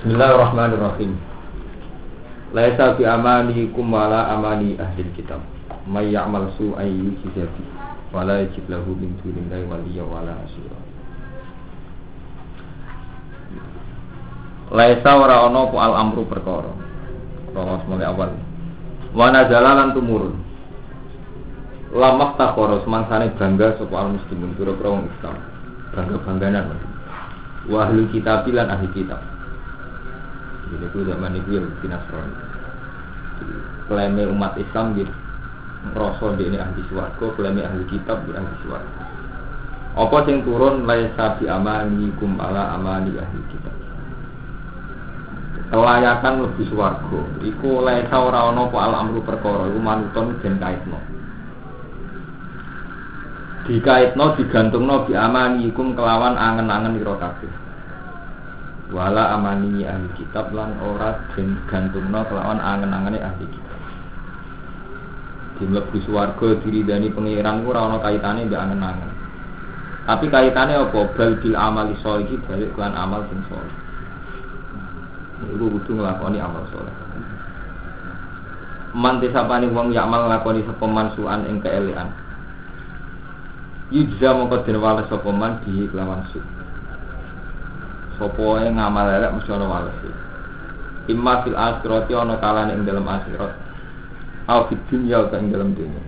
Bismillahirrahmanirrahim. Laisa bi amanikum wala amani ahli kitab. May ya'mal su'an yujza bi wala yajid lahu min dunillahi waliyya wala nasira. Laisa ora ana apa al amru perkara. Perkara mulai awal. Wa nazala tumurun. Lamak takhara semangsane bangga sapa al muslimin pira-pira wong Islam. Bangga-bangganan. Wa ahli kitab lan ahli kitab. Jadi itu zaman itu ya Nasrani. Klaimnya umat Islam gitu. Rasa di ini ahli suwargo, klaimnya ahli kitab di ahli suwargo. Apa yang turun laisa bi amani kum ala amani ahli kitab. Kelayakan lebih suwargo. Iku laisa ora ana apa al amru perkara, iku manuton den kaitno. Dikaitno digantungno bi amani kum kelawan angen-angen ira kabeh wala amani ahli kitab lan ora den gantungno kelawan angen-angene ahli kitab. Dimlebu swarga diridani pangeran ku ora ana kaitane mbek angen-angen. Tapi kaitane apa? Bal bil amali sholih balik kelan amal sing sholih. Iku kudu nglakoni amal sholih. Man disapani wong yakmal nglakoni sapa mansuan ing keelekan. Yujza mongko den wales sapa man di kelawan su. Sopo yang ngamal elek mesti ana walesi. Imma fil akhirati ana kalane ing dalam akhirat. Au fid dunya ing dalam dunya.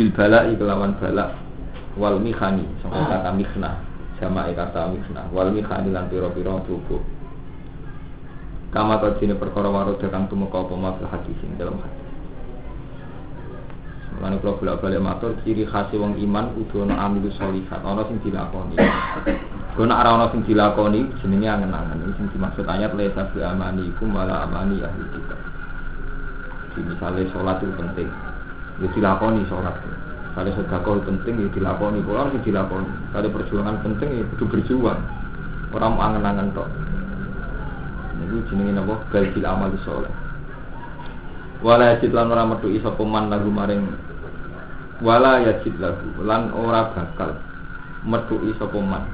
Bil bala'i kelawan bala wal mikhani sangka kata mikhna sama kata mikhna wal mikhani lan pira-pira tubuh. Kama kadine perkara waru kang tumeka apa ma fil hadis ing dalam hadis. Mulane kula bolak-balik matur ciri khas wong iman kudu ana amilu sholihat, ana sing dilakoni. Kono ora ana sing dilakoni jenenge angen-angen. Sing dimaksud ayat laisa bi amani kum wala amani ahli kitab. Jadi misalnya sholat itu penting, ya dilakoni sholat. Kalau sedekah penting ya dilakoni, kalau sing dilakoni. Kalau perjuangan penting ya kudu berjuang. Orang mau angen-angen tok. Niku jenenge napa? Galbil amal soleh. Wala yajid lan ora metu isa peman lagu maring wala yajid lagu lan ora bakal metu isa peman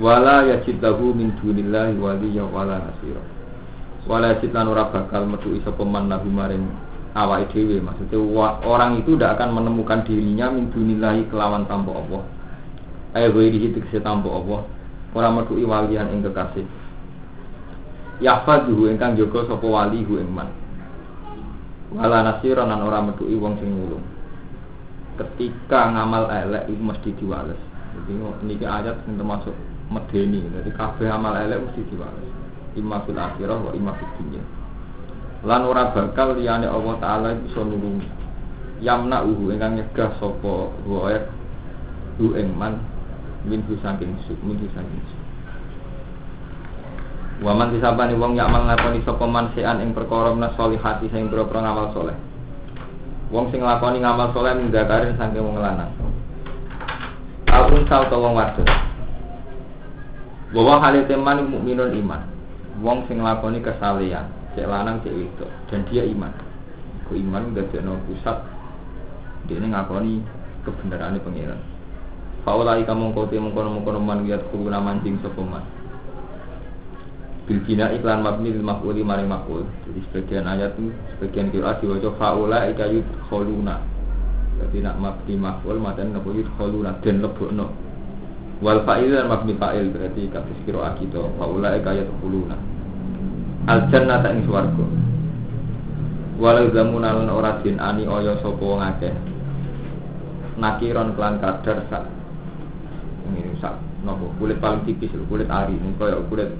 wala yajid lahu min dunillahi waliyya wala nasira wala yajid lan ora bakal metu isa peman lagu maring awake dhewe maksudnya orang itu tidak akan menemukan dirinya min dunillahi kelawan tanpa Allah ayo gue di situ tanpa Allah orang metu walian ing kekasih Yahfaduhu ingkang jaga sapa wali hu ing man. Wala nasira nan ora metuki wong sing. Ketika ngamal elek itu mesti diwales. Jadi niki ayat termasuk medeni. Jadi kabeh amal elek mesti diwales. Imma fil akhirah wa imma fid dunya. Lan ora bakal liyane Allah taala bisa nulungi. Yamna uhu ingkang nyegah sapa wae hu man min saking suk min saking suk. Waman disabani wong yakmal nglakoni sapa man sean ing perkara menas solihati sing boro ngamal soleh. Wong sing nglakoni ngamal soleh ning dakarin saking wong lanang. Alun sal to wong wadon. Bahwa hal teman mukminun iman. Wong sing nglakoni kesalehan, cek lanang cek wedok dan dia iman. Ku iman dadekno pusat dene ngakoni kebenaran pengiran. Faulai kamu kote mengkono-mengkono man wiat kuruna mancing sapa man. Bilbina iklan mabni lil maf'uli maring maf'ul. Jadi sebagian ayat itu sebagian kira diwaca faula ika yudkhaluna. Jadi nak mabni maf'ul matan napa yudkhaluna den lebokno. Wal fa'il dan mabni fa'il berarti kados kira kita faula ika yudkhaluna. Al jannata ing swarga. Walau zamuna lan ora ani aya sapa wong akeh. Nakiron klan kadar sak ini sak nopo kulit paling tipis kulit ari ini kaya kulit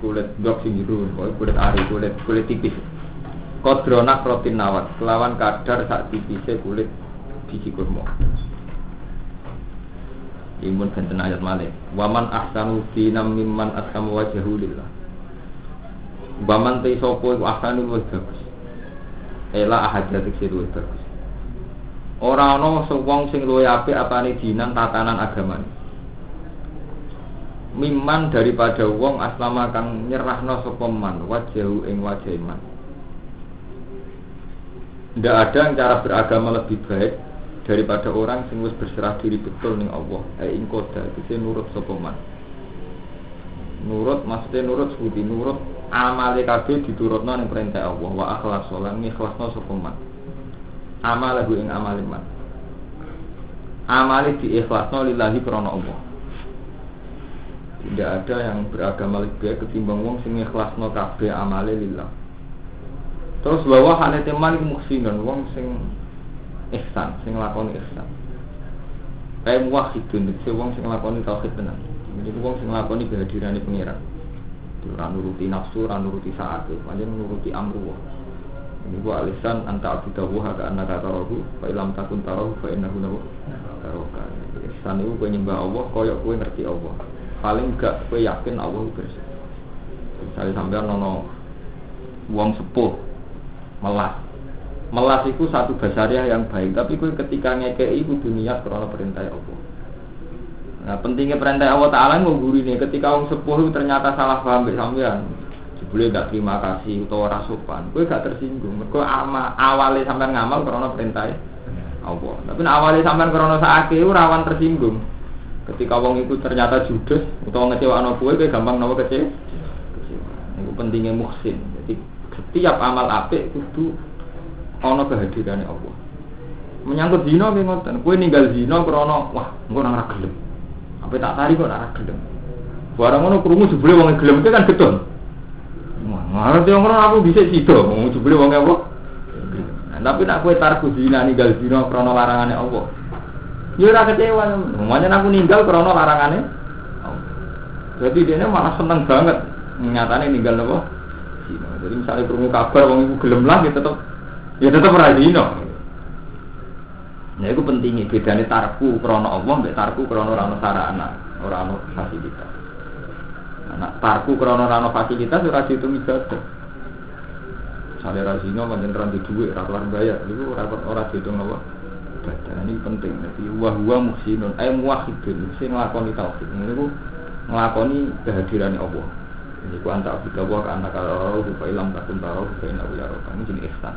kulit dok sing biru, kulit ari, kulit kulit tipis. Kodronak protein nawat, kelawan kadar sak tipisnya kulit biji kurma. Imun benten ayat malik. Waman ahsanu dinam mimman askamu wajahu lillah. Baman te sopo iku ahsanu luwih bagus. Ela ahadati sing luwih bagus. Ora ana wong sing luwih apik apane dinan tatanan agama. Miman daripada wong aslama kang nyerahno sapa man wajahu ing wajah iman. Tidak ada yang cara beragama lebih baik daripada orang sing wis berserah diri betul ning Allah. Eh ing koda iki nurut sapa man. Nurut maksudnya nurut sebuti nurut amale kabeh diturutno ning perintah Allah wa akhlas lan ngikhlasno sapa man amalahu ing amale man amale diikhlasno lillahi krana Allah tidak ada yang beragama lebih baik ketimbang wong sing ikhlasno kabeh amale lillah terus bahwa hane teman muhsinun wong sing ihsan sing lakoni ihsan kayak muwahhidun itu wong sing lakoni tauhid tenan jadi wong sing lakoni kehadiran pengiran Ora nuruti nafsu, ora nuruti saat, pancen nuruti amru. Ini gua alisan anta abidahu haka anna kata rohu, fa ilam takun tarohu, fa innahu nahu taroka. Ihsan itu gue nyembah Allah, kaya gue ngerti Allah. Paling gak gue yakin Allah bersih. Misalnya sampai nono uang sepuh, melas. Melas itu satu basaria yang baik, tapi gue ketika ngekei itu dunia karena perintah Allah. Nah pentingnya perintah Allah Taala mau guru ini ketika orang sepuh ternyata salah paham sampean, boleh gak terima kasih atau rasupan, gue gak tersinggung. Gue ama awalnya sampean ngamal karena perintah Allah. Tapi awalnya sampean karena saake rawan tersinggung. Ketika wong itu ternyata judes atau ngecewa anak gue, gue gampang nawa kecewa. Itu pentingnya muhsin. Jadi setiap amal apik itu ono kehadirannya Allah. Menyangkut zina gue ngoten, gue ninggal zina karena wah, gue nang gelem. Apa tak tari kok arah gelem. Barang ngono krungu jebule wong gelem kan betul. Ngerti wong aku bisa sida, wong jebule wong apa? Nah, tapi nak kowe tarku zina ninggal zina krana larangane Allah. Ya ora kecewa. Makanya aku ninggal krana larangane. Jadi dia malah seneng banget nyatane ninggal apa? Zina. Jadi misalnya krungu kabar wong iku gelem lah ya tetep ya tetep ora zina. Nah itu pentingnya bedanya tarku krono Allah mbek tarku krono rano sarana rano fasilitas. Nah, tarku krono rano fasilitas ora dihitung ibadah. Misalnya razino manjen ranti duit, rakyat bayar, itu rakyat orang dihitung apa? Ini penting. Jadi wah wah muhsinun, eh muwahidun, sing ngelakoni tauhid. Ini ku ngelakoni kehadiran Allah. Ini ku antak abidawah ke anak kalau supaya ilam takun taruh, supaya nak ya Ini jenis ihsan.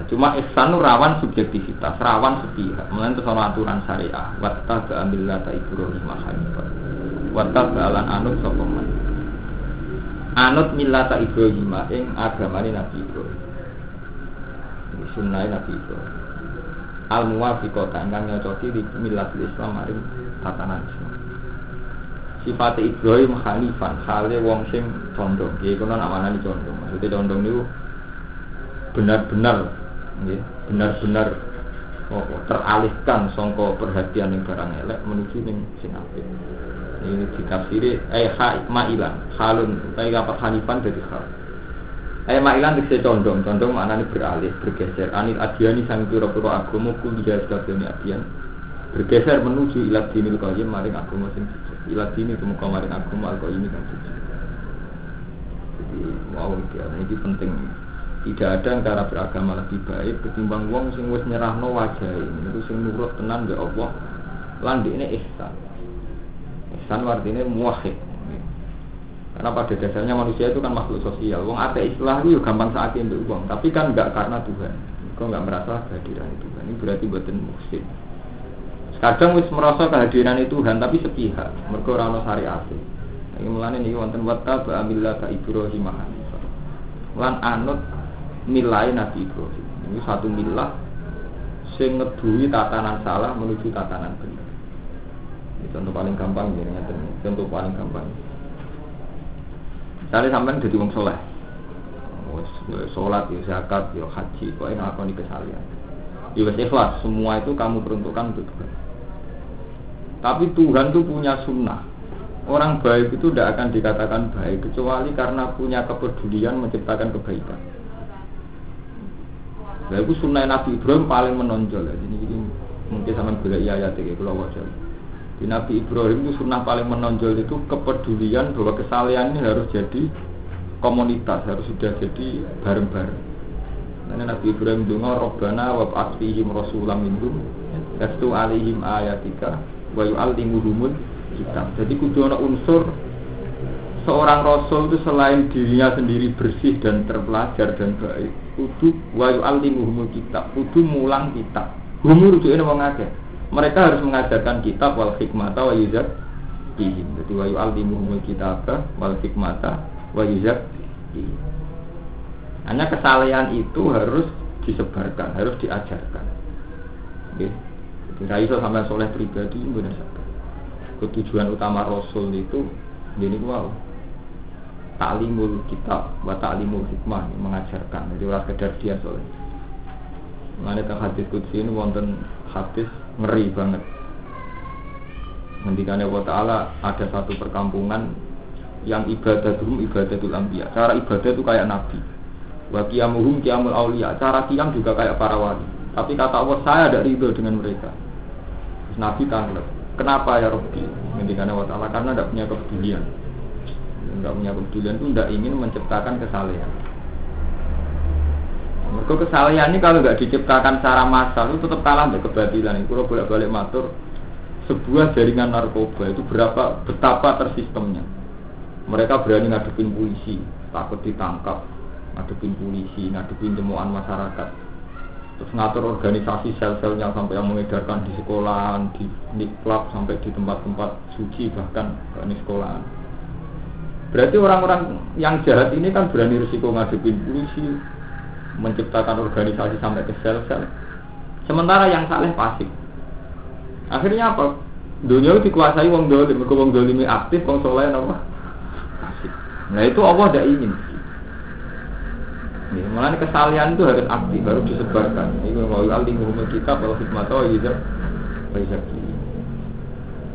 Nah, cuma ihsan rawan subjektivitas, rawan sepihak. Mulai itu soal aturan syariah. Watta ba'amillah ta Ibrahim hanifah. Watta ba'alan anut sokoman. Anut millata Ibrahim ing agamane Nabi Ibrahim. Sunnah Nabi Ibrahim. Al muwafiqatan kang nyocoki di millat Islam maring tatanan Islam. Sifat Ibrahim hanifan, hale wong sing condong. Iki kono nak condong. Maksudnya condong niku benar-benar benar-benar oh, teralihkan songko perhatian yang barang elek menuju yang sing apik. Ini ditafsiri eh ha ma'ilan halun tapi apa hanifan dari hal eh ma'ilan bisa condong. Condong mana ini beralih bergeser. Anil adiani sang pura-pura agama kuliah sekalian adian bergeser menuju ilat dinil qayyim maring agama sing suci ilat dini kemuka maring agama al qayyim kan suci jadi wow ini penting tidak ada yang cara beragama lebih baik ketimbang wong sing wis nyerahno wajah ini itu sing nurut tenan be Allah. Lan ini ihsan. Ihsan artinya muwahhid. Karena pada dasarnya manusia itu kan makhluk sosial. Wong ada istilah itu gampang saat ini uang tapi kan enggak karena Tuhan. Kok enggak merasa kehadiran Tuhan? Ini berarti buatan muhsin kadang wis merasa kehadiran Tuhan tapi sepihak. Mereka orang syariat ini mulane ini wonten wata ba'amillah ka Ibrahim lan anut nilai Nabi Ibrahim. Ini satu milah sing ngedui tatanan salah menuju tatanan benar. Ini contoh paling gampang ini, contoh paling gampang. Misalnya sampai jadi wong soleh, sholat, ya zakat, ya haji, kok ini ngakoni kesalian. Ya ikhlas, semua itu kamu peruntukkan untuk Tuhan. Tapi Tuhan itu punya sunnah. Orang baik itu tidak akan dikatakan baik kecuali karena punya kepedulian menciptakan kebaikan. Nah itu sunnah Nabi Ibrahim paling menonjol ya. Ini, mungkin sama bila iya ya tiga kalau. Di Nabi Ibrahim itu sunnah paling menonjol itu kepedulian bahwa kesalahan ini harus jadi komunitas, harus sudah jadi bareng-bareng. Karena Nabi Ibrahim dengar Robbana wa asfihim rasulam minhum yastu alihim ayatika wa yu'allimuhumul kitab. Jadi kudu ana unsur seorang rasul itu selain dirinya sendiri bersih dan terpelajar dan baik, kudu wa yu'allimuhumul kitab, kudu mulang kitab. Humur itu ini akeh. Mereka harus mengajarkan kitab wal hikmata wa yuzak ihim. Jadi wa yu'allimuhumul kitab wal hikmata wa Hanya kesalahan itu harus disebarkan, harus diajarkan. Oke. Jadi iso sampai soleh pribadi benar. Ketujuan utama Rasul itu ini wow taklimul kitab wa taklimul hikmah mengajarkan jadi orang sekedar dia soleh Mengenai tentang hadis kudsi ini wonten hadis ngeri banget. Ngendikane Allah Ta'ala ada satu perkampungan yang ibadah dulu ibadah itu ambiya. Cara ibadah itu kayak nabi. Wa kiamuhum kiamul aulia. Cara kiam juga kayak para wali. Tapi kata Allah saya ada ridho dengan mereka. Terus Nabi tanglet. Kenapa ya Rabbi? Ngendikane Allah Ta'ala karena tidak punya kepedulian. Tidak punya kepedulian itu tidak ingin menciptakan kesalehan. Mereka kesalahan ini kalau nggak diciptakan secara massal itu tetap kalah dari kebatilan. Kalau bolak balik matur sebuah jaringan narkoba itu berapa betapa tersistemnya. Mereka berani ngadepin polisi, takut ditangkap, ngadepin polisi, ngadepin jemuan masyarakat. Terus ngatur organisasi sel-selnya sampai yang mengedarkan di sekolahan, di, klub, sampai di tempat-tempat suci bahkan di sekolahan. Berarti orang-orang yang jahat ini kan berani risiko ngadepin polisi, menciptakan organisasi sampai ke sel-sel. Sementara yang saleh pasif. Akhirnya apa? Dunia itu dikuasai wong dolim, mereka wong dolim aktif, wong soleh apa? Pasif. Nah itu Allah tidak ingin. Ya, malah kesalahan itu harus aktif, harus disebarkan. Ini mau alih hukum kita kalau hikmah atau izah,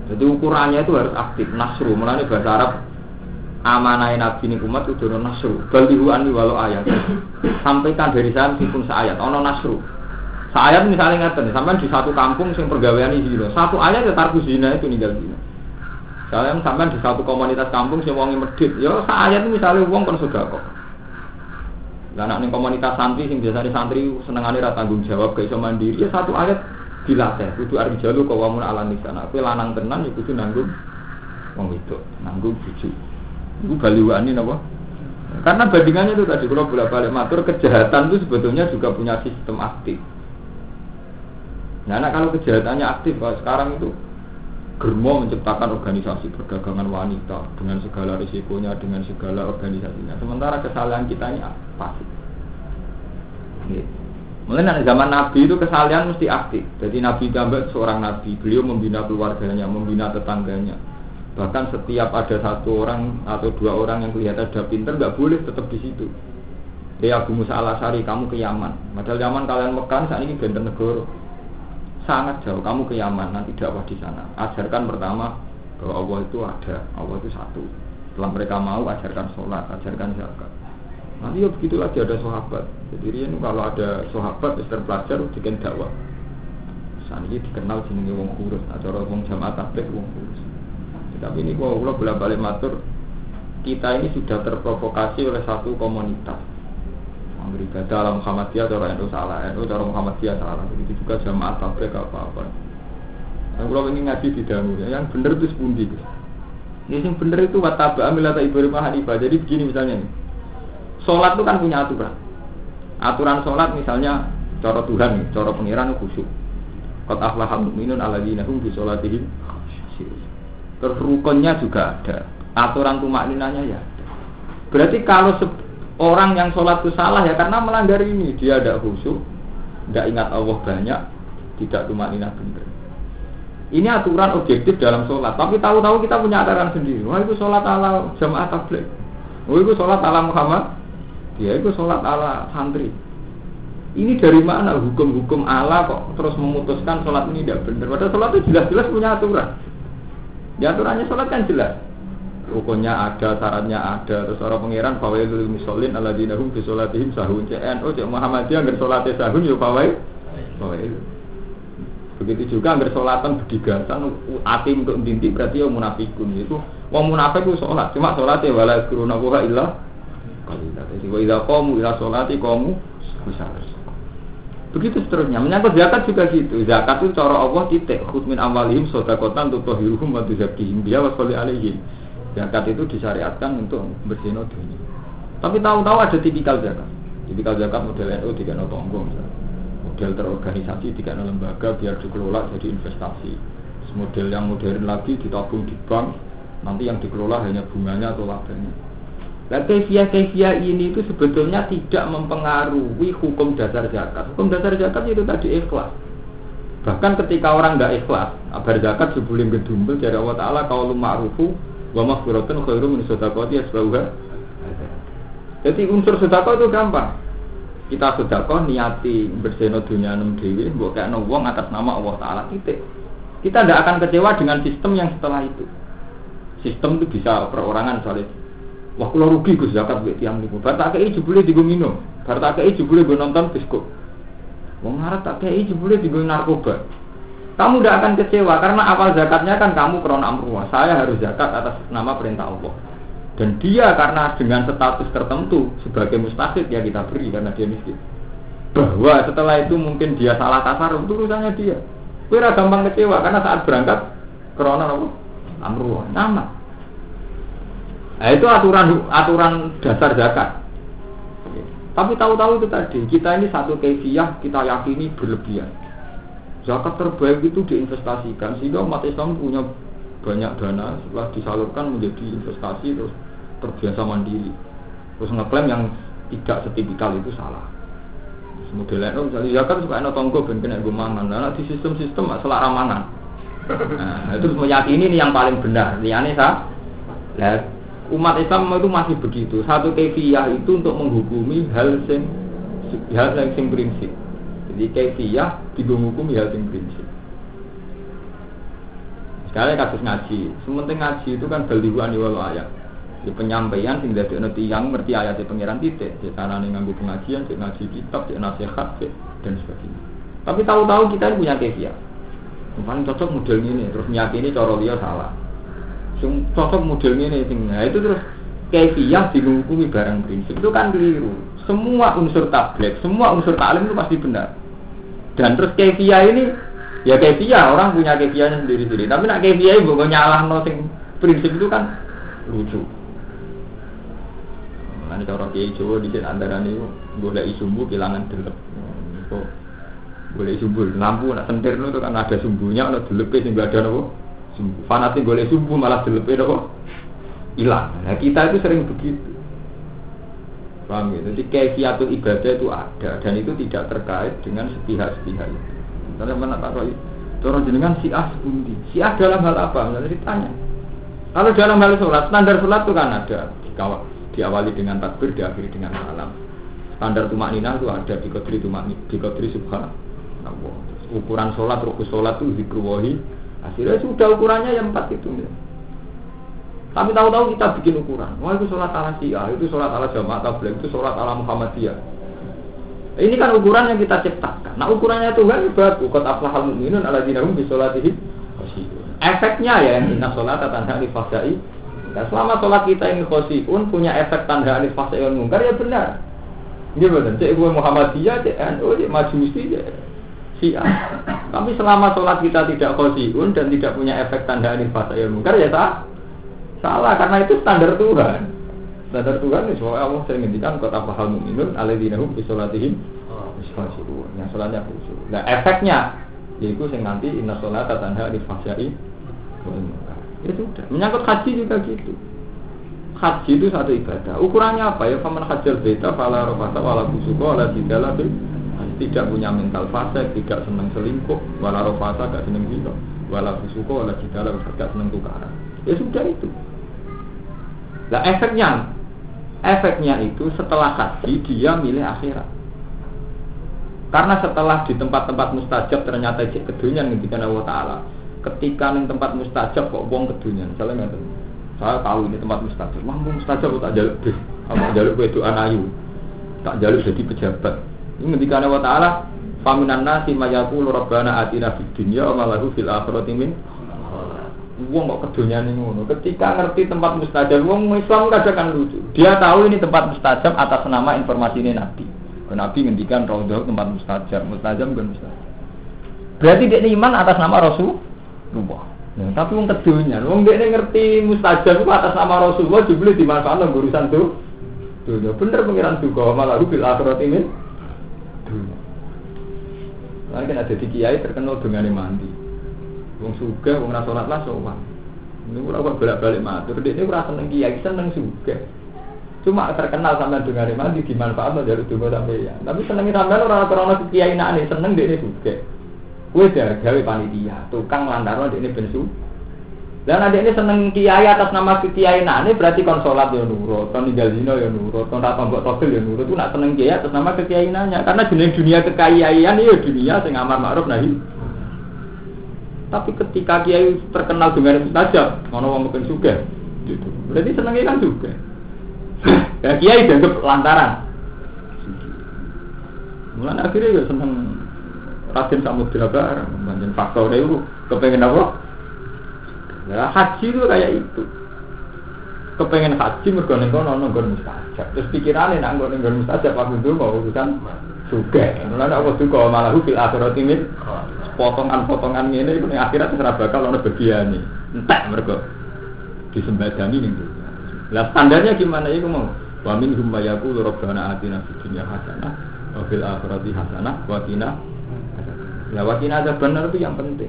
Jadi ukurannya itu harus aktif, nasru. Malah bahasa Arab amanah nabi ini umat itu ono nasru. Balihu ani walau ayat. Sampaikan dari saya meskipun seayat ono nasru. Seayat misalnya ngeten sampai di satu kampung sing pergawean ini gitu satu ayat ya tarku zina itu ninggal zina. Saya sampai di satu komunitas kampung sing wongi medit ya seayat itu misalnya kan sudah kok lah nek komunitas santri sing biasanya santri senengane ra tanggung jawab gak iso mandiri ya satu ayat dilatih. Kudu arjalu kawamun ala nisana kowe lanang tenan ya kudu nanggung wong itu nanggung bujuk itu baliwani apa? Karena bandingannya itu tadi kalau bolak balik matur kejahatan itu sebetulnya juga punya sistem aktif. Nah, nah kalau kejahatannya aktif, kalau sekarang itu Germo menciptakan organisasi perdagangan wanita dengan segala risikonya, dengan segala organisasinya. Sementara kesalahan kita ini pasif. Gitu. Mulai zaman Nabi itu kesalahan mesti aktif. Jadi Nabi tambah seorang Nabi, beliau membina keluarganya, membina tetangganya, Bahkan setiap ada satu orang atau dua orang yang kelihatan sudah pinter, nggak boleh tetap di situ. Ya Abu Musa al kamu ke Yaman. Padahal Yaman kalian Mekan saat ini Benten Negoro. Sangat jauh, kamu ke Yaman, nanti dakwah di sana. Ajarkan pertama bahwa Allah itu ada, Allah itu satu. Setelah mereka mau, ajarkan sholat, ajarkan zakat. Nanti ya begitu lagi ada sahabat. Jadi ini kalau ada sahabat, terpelajar, bikin dakwah. Saat ini dikenal jenenge wong kurus, acara wong jamaah tabligh wong kurus. Tapi ini kalau Allah bolak balik matur, kita ini sudah terprovokasi oleh satu komunitas. Amerika dalam Muhammadiyah atau NU salah, NU cara Muhammadiyah salah. Begitu juga jamaah tabligh apa-apa. Yang kalau ini ngaji di dalam yang benar itu sepundi. Ini yang benar itu wataba amilata Ibrahim Hanifah. Jadi begini misalnya nih. Sholat itu kan punya aturan. Aturan sholat misalnya cara Tuhan, cara pengiran khusyuk. Qad aflahal mu'minun alladzina hum bi sholatihim Terus rukunnya juga ada. Aturan tumak ninanya ya Berarti kalau orang yang sholat itu salah ya karena melanggar ini. Dia ada khusyuk, tidak ingat Allah banyak, tidak tumak ninah benar. Ini aturan objektif dalam sholat. Tapi tahu-tahu kita punya aturan sendiri. Wah itu sholat ala jamaah tabligh. Wah itu sholat ala Muhammad. Ya itu sholat ala santri. Ini dari mana hukum-hukum Allah kok terus memutuskan sholat ini tidak benar? Padahal sholat itu jelas-jelas punya aturan. Di aturannya sholat kan jelas. Rukunnya ada, syaratnya ada. Terus orang pangeran fawailul misolin ala dinahum fi sholatihim sahun. CNO, cek Muhammadiyah nggak sholatnya sahun yuk fawail. Fawail. Begitu juga nggak sholatan bedigasan ati untuk dinti berarti yang munafikun itu. Wong munafik itu sholat, cuma sholatnya wala kuruna buha illah Jadi wa idza qamu ila sholati qamu kusala. Begitu seterusnya. Menyangkut zakat juga gitu. Zakat itu cara Allah titik khudz min amwalihim shadaqatan tutahhiruhum wa tuzakkihim biha wa sholli. Zakat itu disyariatkan untuk bersihin dunia. Tapi tahu-tahu ada tipikal zakat. Tipikal zakat model NU tiga tonggo misalnya. Model terorganisasi tiga lembaga biar dikelola jadi investasi. Model yang modern lagi ditabung di bank, nanti yang dikelola hanya bunganya atau labanya. Nah, kefiah-kefiah ini itu sebetulnya tidak mempengaruhi hukum dasar zakat. Hukum dasar zakat itu tadi ikhlas. Bahkan ketika orang tidak ikhlas, abar zakat sebelum gedumbel dari Allah Ta'ala kalau ma'rufu wa maghfiratun khairum min sedekati asbauha. Jadi unsur sedekah itu gampang. Kita sedekah niati berseno dunia enam dewi, mbok kayak atas nama Allah Ta'ala titik. Kita tidak akan kecewa dengan sistem yang setelah itu. Sistem itu bisa perorangan soalnya. Wah kalau rugi gus zakat buat tiang niku. Bar tak kei jebule digo minum. Bar tak kei jebule gue nonton biskop. Wong ngarep tak kei jebule digo narkoba. Kamu tidak akan kecewa karena awal zakatnya kan kamu krona amruah. Saya harus zakat atas nama perintah Allah. Dan dia karena dengan status tertentu sebagai mustahid ya kita beri karena dia miskin. Bahwa setelah itu mungkin dia salah kasar itu urusannya dia. Kira gampang kecewa karena saat berangkat corona apa? Amruh, nama. Nah, itu aturan aturan dasar zakat. Tapi tahu-tahu itu tadi, kita ini satu kefiah kita yakini berlebihan. Zakat terbaik itu diinvestasikan sehingga umat Islam punya banyak dana setelah disalurkan menjadi investasi terus terbiasa mandiri. Terus ngeklaim yang tidak setipikal itu salah modelnya itu misalnya ya kan suka enak tonggo ben kena gue mangan nah di sistem-sistem selak ramangan nah itu meyakini ini yang paling benar liane sah lah umat Islam itu masih begitu. Satu kefiah itu untuk menghukumi hal sing hal sing prinsip. Jadi kefiah menghukumi hal sing prinsip. Sekarang kasus ngaji. Sementing ngaji itu kan beliau aniwalu ayat. Di penyampaian sing dadi ana tiyang ngerti ayat pengiran titik. Di carane nganggo pengajian di ngaji kitab di nasihat dan sebagainya. Tapi tahu-tahu kita punya kefiah paling cocok model ini. Terus meyakini cara dia salah sing cocok model ini sing nah itu terus kefiah dihukumi barang prinsip. Itu kan keliru. Semua unsur tablet semua unsur taklim itu pasti benar. Dan terus kefiah ini ya kefiah orang punya kefiahnya sendiri-sendiri. Tapi nak kefiah itu nyalah no sing prinsip itu kan lucu. Nanti cara kiai Jawa di sini antara nih boleh sumbu kehilangan delep. Boleh sumbu lampu nak sentir itu kan ada sumbunya ada delepnya sehingga ada nopo. Sumbu fanatik boleh sumbu malah delepnya nopo hilang. Nah kita itu sering begitu. Paham ya? Jadi kefiatul ibadah itu ada dan itu tidak terkait dengan sepihak-sepihak itu. Misalnya mana tak tahu Cara jenengan si ah sepundi. Si ah dalam hal apa? Misalnya ditanya. Kalau dalam hal sholat, standar sholat itu kan ada di kawal diawali dengan takbir, diakhiri dengan salam. Standar tumak nina itu ada di kodri tumak di kodri subhanallah. Ukuran sholat, ruku sholat itu zikruwahi. Akhirnya sudah ukurannya yang empat itu. Tapi tahu-tahu kita bikin ukuran. Wah itu sholat ala syiah, itu sholat ala jamaah tabligh, itu sholat ala Muhammadiyah. Ini kan ukuran yang kita ciptakan. Nah ukurannya Tuhan bagus. Kot aflahal mu'minun ala dinahum bisolatihim. Efeknya ya, inna sholat tanha li fasai Nah, selama sholat kita ini khosiun punya efek tanda alif yang mungkar ya benar. Ini benar. Cek gue Muhammadiyah, cek NU, cek Majusi, cek Syiah. Tapi selama sholat kita tidak khosiun dan tidak punya efek tanda alif yang mungkar ya tak salah karena itu standar Tuhan. Standar Tuhan itu soal Allah sering ngendikan kota pahal mu'minun aladzinahum bi sholatihim Yang sholatnya khusyuk. Nah efeknya yaitu yang nanti inna sholat tanda alif fasai Ya sudah. Menyangkut haji juga gitu. Haji itu satu ibadah. Ukurannya apa ya? Faman hajar beta, fala rofata, wala busuko, wala tidala, tidak punya mental fase, tidak senang selingkuh, wala rofata, gak senang zina, wala busuko, wala tidala, gak senang tukaran. Ya sudah itu. Nah efeknya, efeknya itu setelah haji dia milih akhirat. Karena setelah di tempat-tempat mustajab ternyata cek kedunya ngendikan Allah Ta'ala ketika nih tempat mustajab kok buang ke dunia misalnya nggak saya tahu ini tempat mustajab mampu mustajab tak jaluk deh apa jaluk itu anayu tak jaluk jadi pejabat ini ketika Allah Taala faminan nasi mayakul rabbana atina fid dunya wa malahu fil akhirati min Wong kok kedonyane ngono. Ketika ngerti tempat mustajab, wong Islam kadang lucu. Dia tahu ini tempat mustajab atas nama informasi ini Nabi. Nabi ngendikan raudhah tempat mustajab, mustajab bukan mustajab. Berarti dia iman atas nama Rasulullah. Nah, tapi wong kedunya, wong dia ngerti mustajab itu atas nama Rasulullah juga dimanfaatkan urusan tuh. Dunia bener pengiran juga malah bil akhirat ini. Dunia. Lagi kan ada di kiai terkenal dengan mandi. Wong suga, wong rasolat lah sowan. Ini ora kok bolak-balik matur. Dia ini ora seneng kiai, seneng suga. Cuma terkenal sampai dengar mandi dimanfaatkan dari juga sampai ya. Tapi senengnya sampai orang orang kiai nane seneng dia suga. Kue gawe panitia, tukang lantaran ini bensu. Dan ada ini seneng kiai atas nama kiai nane berarti konsolat ya nurut, kon tinggal zina ya nurut, kon tak tombok togel ya nurut. Itu nak seneng kiai atas nama kiai nanya, karena jenis dunia kekayaan ya dunia sing amar ma'ruf nahi. Tapi ketika kiai terkenal dengan mustajab, ngono wong mungkin juga, gitu. Berarti senengnya kan juga. Ya kiai dianggap lantaran. Mulai akhirnya ya seneng Raden Samudra bareng, manjen faktor itu kepengen apa? Nah, haji itu kayak itu. Kepengen haji mergo ning kono nggon mustajab. Terus pikirannya nak nggon nggon mustajab waktu itu mau urusan suge. Mulane aku juga malah fil akhirat ini potongan-potongan ini itu akhirat ora bakal ono bagiane. Entek mergo disembadani ning Lah standarnya gimana itu mau? Wa min hum yaqulu rabbana atina fid dunya hasanah wa fil akhirati hasanah wa qina Ya wakina ada benar itu yang penting.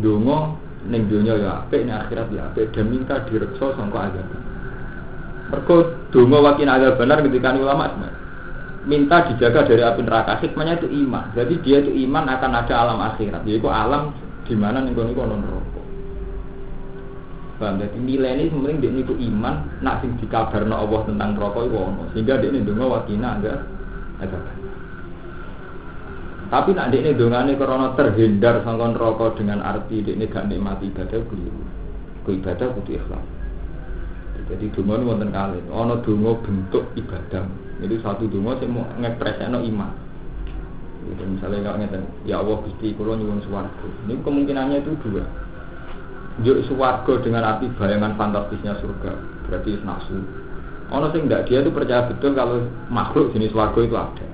Dungo neng dunia ya apik, neng akhirat ya apik dan minta direksa sangka azab. Mergo dungo wakina ada benar ketika ulama minta dijaga dari api neraka hikmahnya itu iman. Jadi dia itu iman akan ada alam akhirat. Yaitu alam di mana ning kono non neraka. Paham? Jadi nilai ini sebenarnya dia itu iman, nak sing dikabarno Allah tentang neraka itu ono. Sehingga dia ini dungo wakina ada ada. Tapi nak ini dongane karena terhindar sangkon rokok dengan arti ini gak nikmati ibadah keliru. Ku ibadah kudu ikhlas. Jadi donga ini wonten kali. Ono donga bentuk ibadah. Jadi satu donga sing mau ngepreseno iman. Jadi misalnya kalau ngeten, ya Allah Gusti kula nyuwun swarga. Ini kemungkinannya itu dua. Juk swarga dengan arti bayangan fantastisnya surga. Berarti nafsu. Ono sing enggak dia itu percaya betul kalau makhluk jenis swarga itu ada.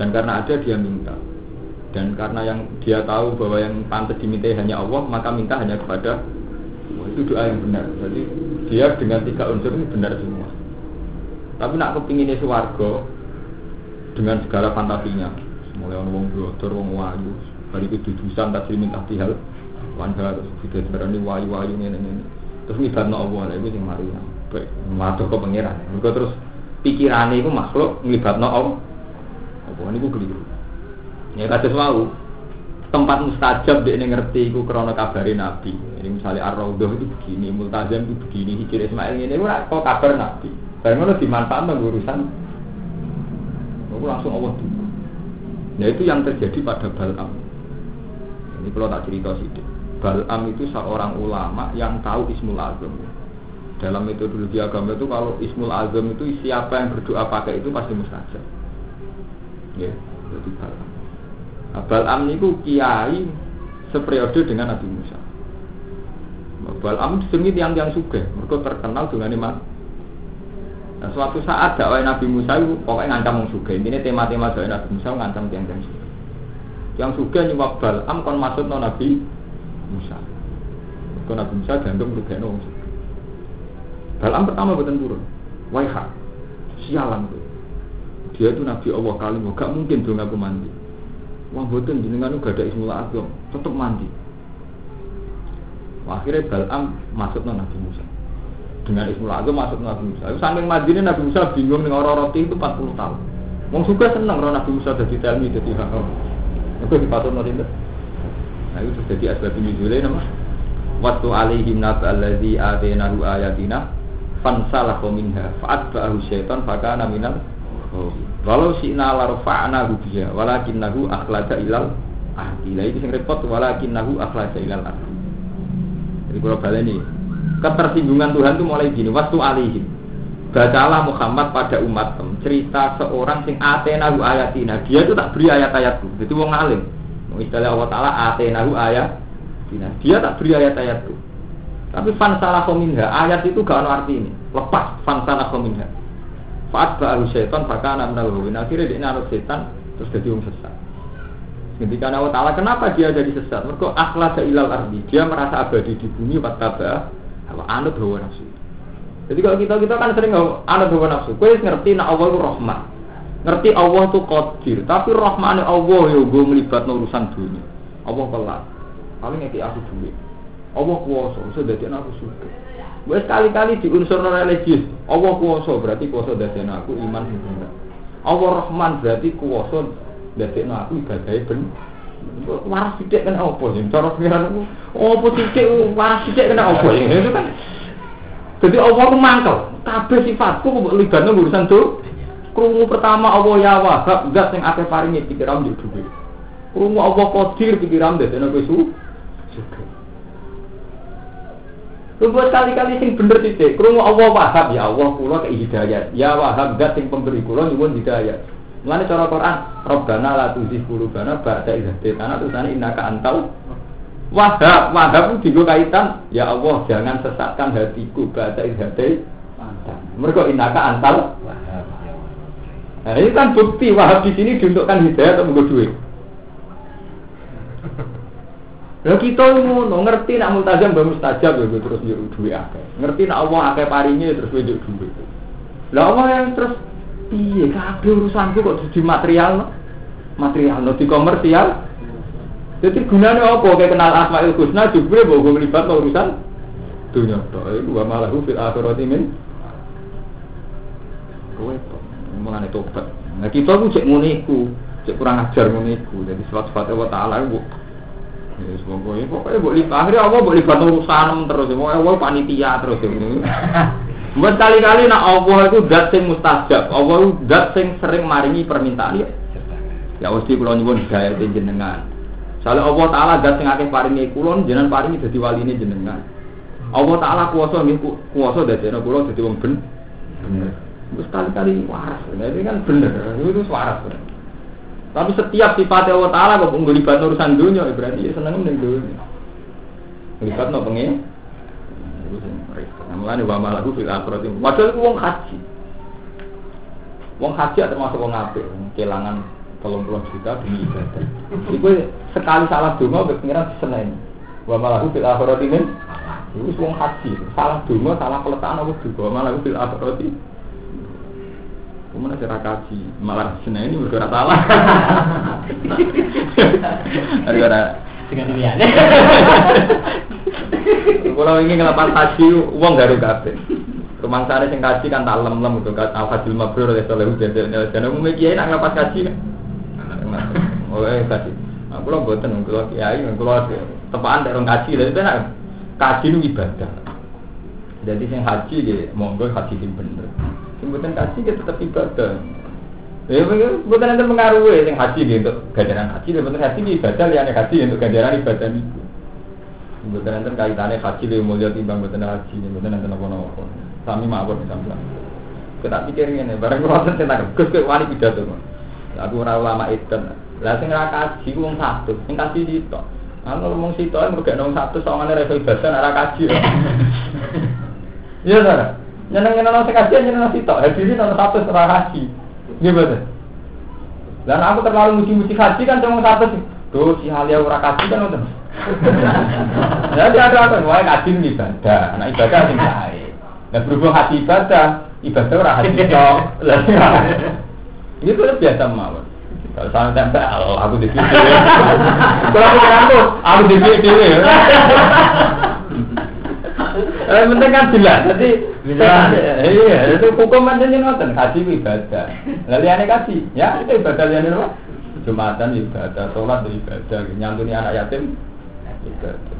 Dan karena ada dia minta dan karena yang dia tahu bahwa yang pantas diminta hanya Allah maka minta hanya kepada Allah. itu doa yang benar. Jadi dia dengan tiga unsur ini benar semua. Tapi nak kepinginnya suwargo dengan segala fantasinya. Mulai orang wong blotor wong wayu. Hari itu dudusan tak minta tihal. Wanda terus kita berani wayu wayu ini ini terus ngibatno Allah itu yang mari. Baik matur ke pangeran terus pikirannya itu makhluk ngibatno Allah. Apa ini gue keliru Ya kados mau tempat mustajab dia ini ngerti iku krana kabari Nabi. Ini misalnya Ar-Raudhah itu begini, Multazam itu begini, Hijir Ismail ini ora kok kabar Nabi. Bareng ngono dimanfaatkan urusan Aku langsung Allah dulu. Nah itu yang terjadi pada Balam. Ini kalau tak cerita sih. Balam itu seorang ulama yang tahu Ismul Azam. Dalam metodologi agama itu kalau Ismul Azam itu siapa yang berdoa pakai itu pasti mustajab. Ya, jadi Balam. Balam niku kiai seperiode dengan Nabi Musa. Balam demi tiang-tiang suge, mereka terkenal dengan iman. Nah, suatu saat dakwah Nabi Musa itu pokoknya ngancam wong suge. Ini tema-tema dakwah Nabi Musa ngancam tiang-tiang suge. Yang suge nyuwak Balam kon masuk no Nabi Musa. Mereka Nabi Musa jantung juga no suge. Balam pertama betul turun. Waiha, sialan tuh. Dia itu Nabi Allah kali gak mungkin dong aku mandi. Wong boten jenengan gak ada ismul azam, tetep mandi. Akhirnya Balam masuk Nabi Musa. Dengan ismul azam masuk Nabi Musa. Saking mandinya Nabi Musa bingung dengan orang roti itu 40 tahun. Wong suka seneng orang Nabi Musa jadi telmi jadi hal. Itu dipatur nanti Nah itu jadi asbab ini nama. Waktu alaihim nata alladzi atenahu ayatina fansalah minha fa'atba'ahu syaitan fakana minal Walau si nala rofa'na hubia, walakin nahu akhlaja ilal ahdi. Lah itu sing repot, walakin nahu akhlaja ilal ahdi. Jadi kalau balik ini, ketersinggungan Tuhan itu mulai gini, waktu alihim. Bacalah Muhammad pada umat cerita seorang sing atenahu ayatina. Dia itu tak beri ayat-ayatku. Jadi wong alim. Istilah Allah Taala atenahu ayat. Palestina. Dia tak beri ayat-ayat itu. Tapi fansala minha, ayat itu gak ada arti ini. Lepas fansala minha. Faat ba'ahu syaitan, fakana minal gawin. Akhirnya dia naruh setan, terus jadi orang sesat. Ketika Allah Ta'ala, kenapa dia jadi sesat? Mereka akhlas ilal ardi. Dia merasa abadi di bumi, wattaba, anut hawa nafsu. Jadi kalau kita kita kan sering anut hawa nafsu. Kue ngerti nak Allah itu rahmat. Ngerti Allah itu qadir. Tapi rahmatnya Allah ya gue melibat urusan dunia. Allah kelak. Paling ngeki aku duit. Allah kuasa, sudah jadi aku suka. Gue sekali-kali di unsur religius, Allah kuasa berarti kuasa dari aku iman benar. Allah Rahman berarti kuasa dari aku ibadah ben. Waras tidak kena apa sih? Cara pikiran aku, apa tidak waras tidak kena apa sih? Itu kan. Jadi Allah itu mangkel. Kabeh sifatku kok libatno urusan tuh. Krungu pertama Allah ya wahab, zat sing akeh paringi pikiran yo dhuwit. Krungu Allah qadir pikiran dadekno kowe su. Tunggu sekali-kali sing bener titik. Krungu Allah wahab ya Allah kula ke hidayat. Ya wahab zat sing pemberi kula nyuwun hidayat. Mulane cara Quran, Rabbana la tuzigh qulubana ba'da idh hadaytana tulisane innaka antal wahab. Wahab itu digo kaitan ya Allah jangan sesatkan hatiku ba'da idh hadaytana. Mergo innaka. Nah, ini kan bukti wahab di sini diuntukkan hidayah atau menggo. Lah kita ngono ngerti nak multazam mbah mustajab ya terus yo duwe akeh. Ngerti nak Allah akeh paringe terus kowe njuk duwe. Lah Allah yang terus piye kabeh urusanku kok di material material no di komersial. Jadi gunanya apa kayak kenal Asmaul Husna juga mbok melibat urusan dunia tok iku wa malahu fil akhirati min kowe mulane tobat. Nah kita ku cek ngono iku, cek kurang ajar ngono iku. Jadi sifat-sifat Allah taala iku Ya semoga ya pokoknya boleh akhirnya Allah boleh bantu urusan terus, mau Allah panitia terus ini. Buat kali-kali nak Allah itu dat sing mustajab, Allah itu dat sing sering maringi permintaan ya. Ya mesti kula nyuwun hidayah jenengan. Soalnya Allah Taala dat sing akeh paringi kulon, jenengan paringi dadi waline jenengan. Allah Taala kuasa nggih kuasa dadekno kula dadi wong ben bener. Terus kali-kali waras, ini kan bener, itu waras. Bener. Tapi setiap sifat Allah Ta'ala kok ngelibat urusan dunia, ya berarti ya seneng ning dunia. Ngelibat no pengen. Mulane wa malahu fil. Padahal itu wong haji. Wong haji termasuk wong apik, kelangan puluh juta demi ibadah. Iku sekali salah donga pengiran diseneni. Wa malahu fil akhirati min. Iku wong haji, salah donga, salah peletakan apa juga. Wa malahu fil akhirati Kemudian saya kaji, malah sini ini bergerak salah. Gara-gara dengan pilihan. Kalau ingin ngelapan kaji, uang garu kafe. Rumah saya sing kaji kan tak lem-lem itu kan al fadil mabrur ya soleh hujan dan umumnya kiai nak ngelapan kaji kan. Oh eh kaji. Aku lo buatan kalau kiai, kalau tepaan dari orang kaji, jadi kan kaji itu ibadah. Jadi sing haji dia monggo haji yang bener. Sing buatan kaji dia tetap ibadah. Ya, bukan nanti mengaruhi yang haji gitu ganjaran haji, dan betul haji ibadah liane haji untuk ganjaran ibadah itu. Bukan nanti kaitannya haji lebih mulia timbang bukan haji, bukan nanti nopo nopo. Kami mawon misalnya. Kita pikir ini, barang kuasa tentang gus ke wali pidato. Aku ora ulama itu. Lah sing ra kaji wong satu, sing kaji sitok. Anu wong sitok mergo nang satu sawangane ra iso ibadah ora kaji. Iya ta? Nyeneng-nyeneng sing kaji nyeneng sitok, hadis nang satu ora kaji. Gimana? Dan aku terlalu muji-muji haji kan cuma satu sih. Tuh si Halia ora kaji kan udah. Jadi ada apa? Wah kaji ini ibadah. Nah ibadah sing baik. Nah berhubung haji ibadah, ibadah ora haji dong. Ini tuh biasa mawon. Kalau saya tempel, aku di sini. Kalau aku aku, aku di sini. Eh, penting kan jelas. Jadi iya, itu hukum nih nonton. Kaji ibadah. Lalu aneh kaji, ya itu ibadah liane apa? Jumatan ibadah, sholat ibadah, nyantuni anak yatim ibadah.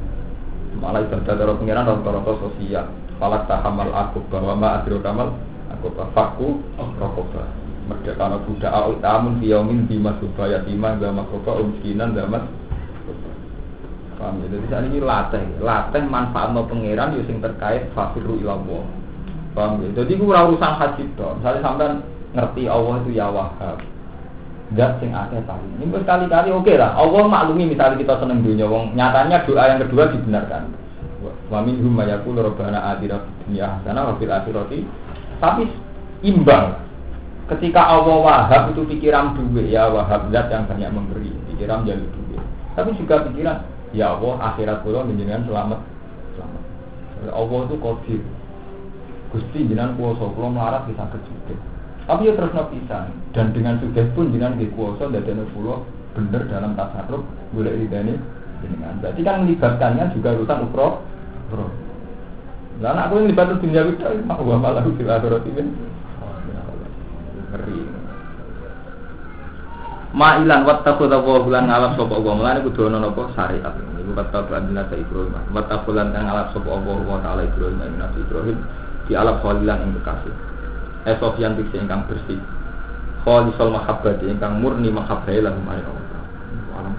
Malah ibadah terus pengiran rata-rata sosial. Falak tahamal aku bahwa ma adro kamal aku fakku rokoba. Merdeka anak budak au tamun fiyomin bima subaya timah gama koba umskinan damat Paham ya? Jadi saat ini latih, latih manfaat no pangeran yo sing terkait fakiru ilallah. Paham ya? Jadi gue urusan haji toh. Misalnya sampai ngerti Allah itu ya wahab. zat sing akeh paling. Ini berkali-kali oke okay lah. Allah maklumi misalnya kita seneng dunia wong nyatanya doa yang kedua dibenarkan. Wa minhum mayaqulu rabbana atina fid dunya hasanah wa fil akhirati. Tapi imbang. Ketika Allah wahab itu pikiran duit ya wahab zat yang banyak memberi, pikiran jadi duit. Tapi juga pikiran ya Allah akhirat kula menjenengan selamat. Selamat. Allah itu kodir. Gusti jenengan kuasa kula melarat bisa kejute. Tapi ya terus bisa dan dengan sudah pun jenengan di kuasa dan pulau bener dalam tasarruf boleh ridani jenengan. Berarti kan melibatkannya juga urusan ukro. Ukro. Lah aku yang libat dunia itu mau wa malahu fil akhirat ini. Ngeri. Ma'ilan wattaqu wa bulan ngalap sapa wa mulane kudu ana napa syariat. Iku kata ta Ibrahim. Wattaqu lan ngalap sapa Allah wa taala Ibrahim Nabi Ibrahim di alap khalilan ing bekasih. Eh Sofyan tiksi ingkang bersih. Khalisal mahabbati ingkang murni mahabbai lahum ayo Allah. Alam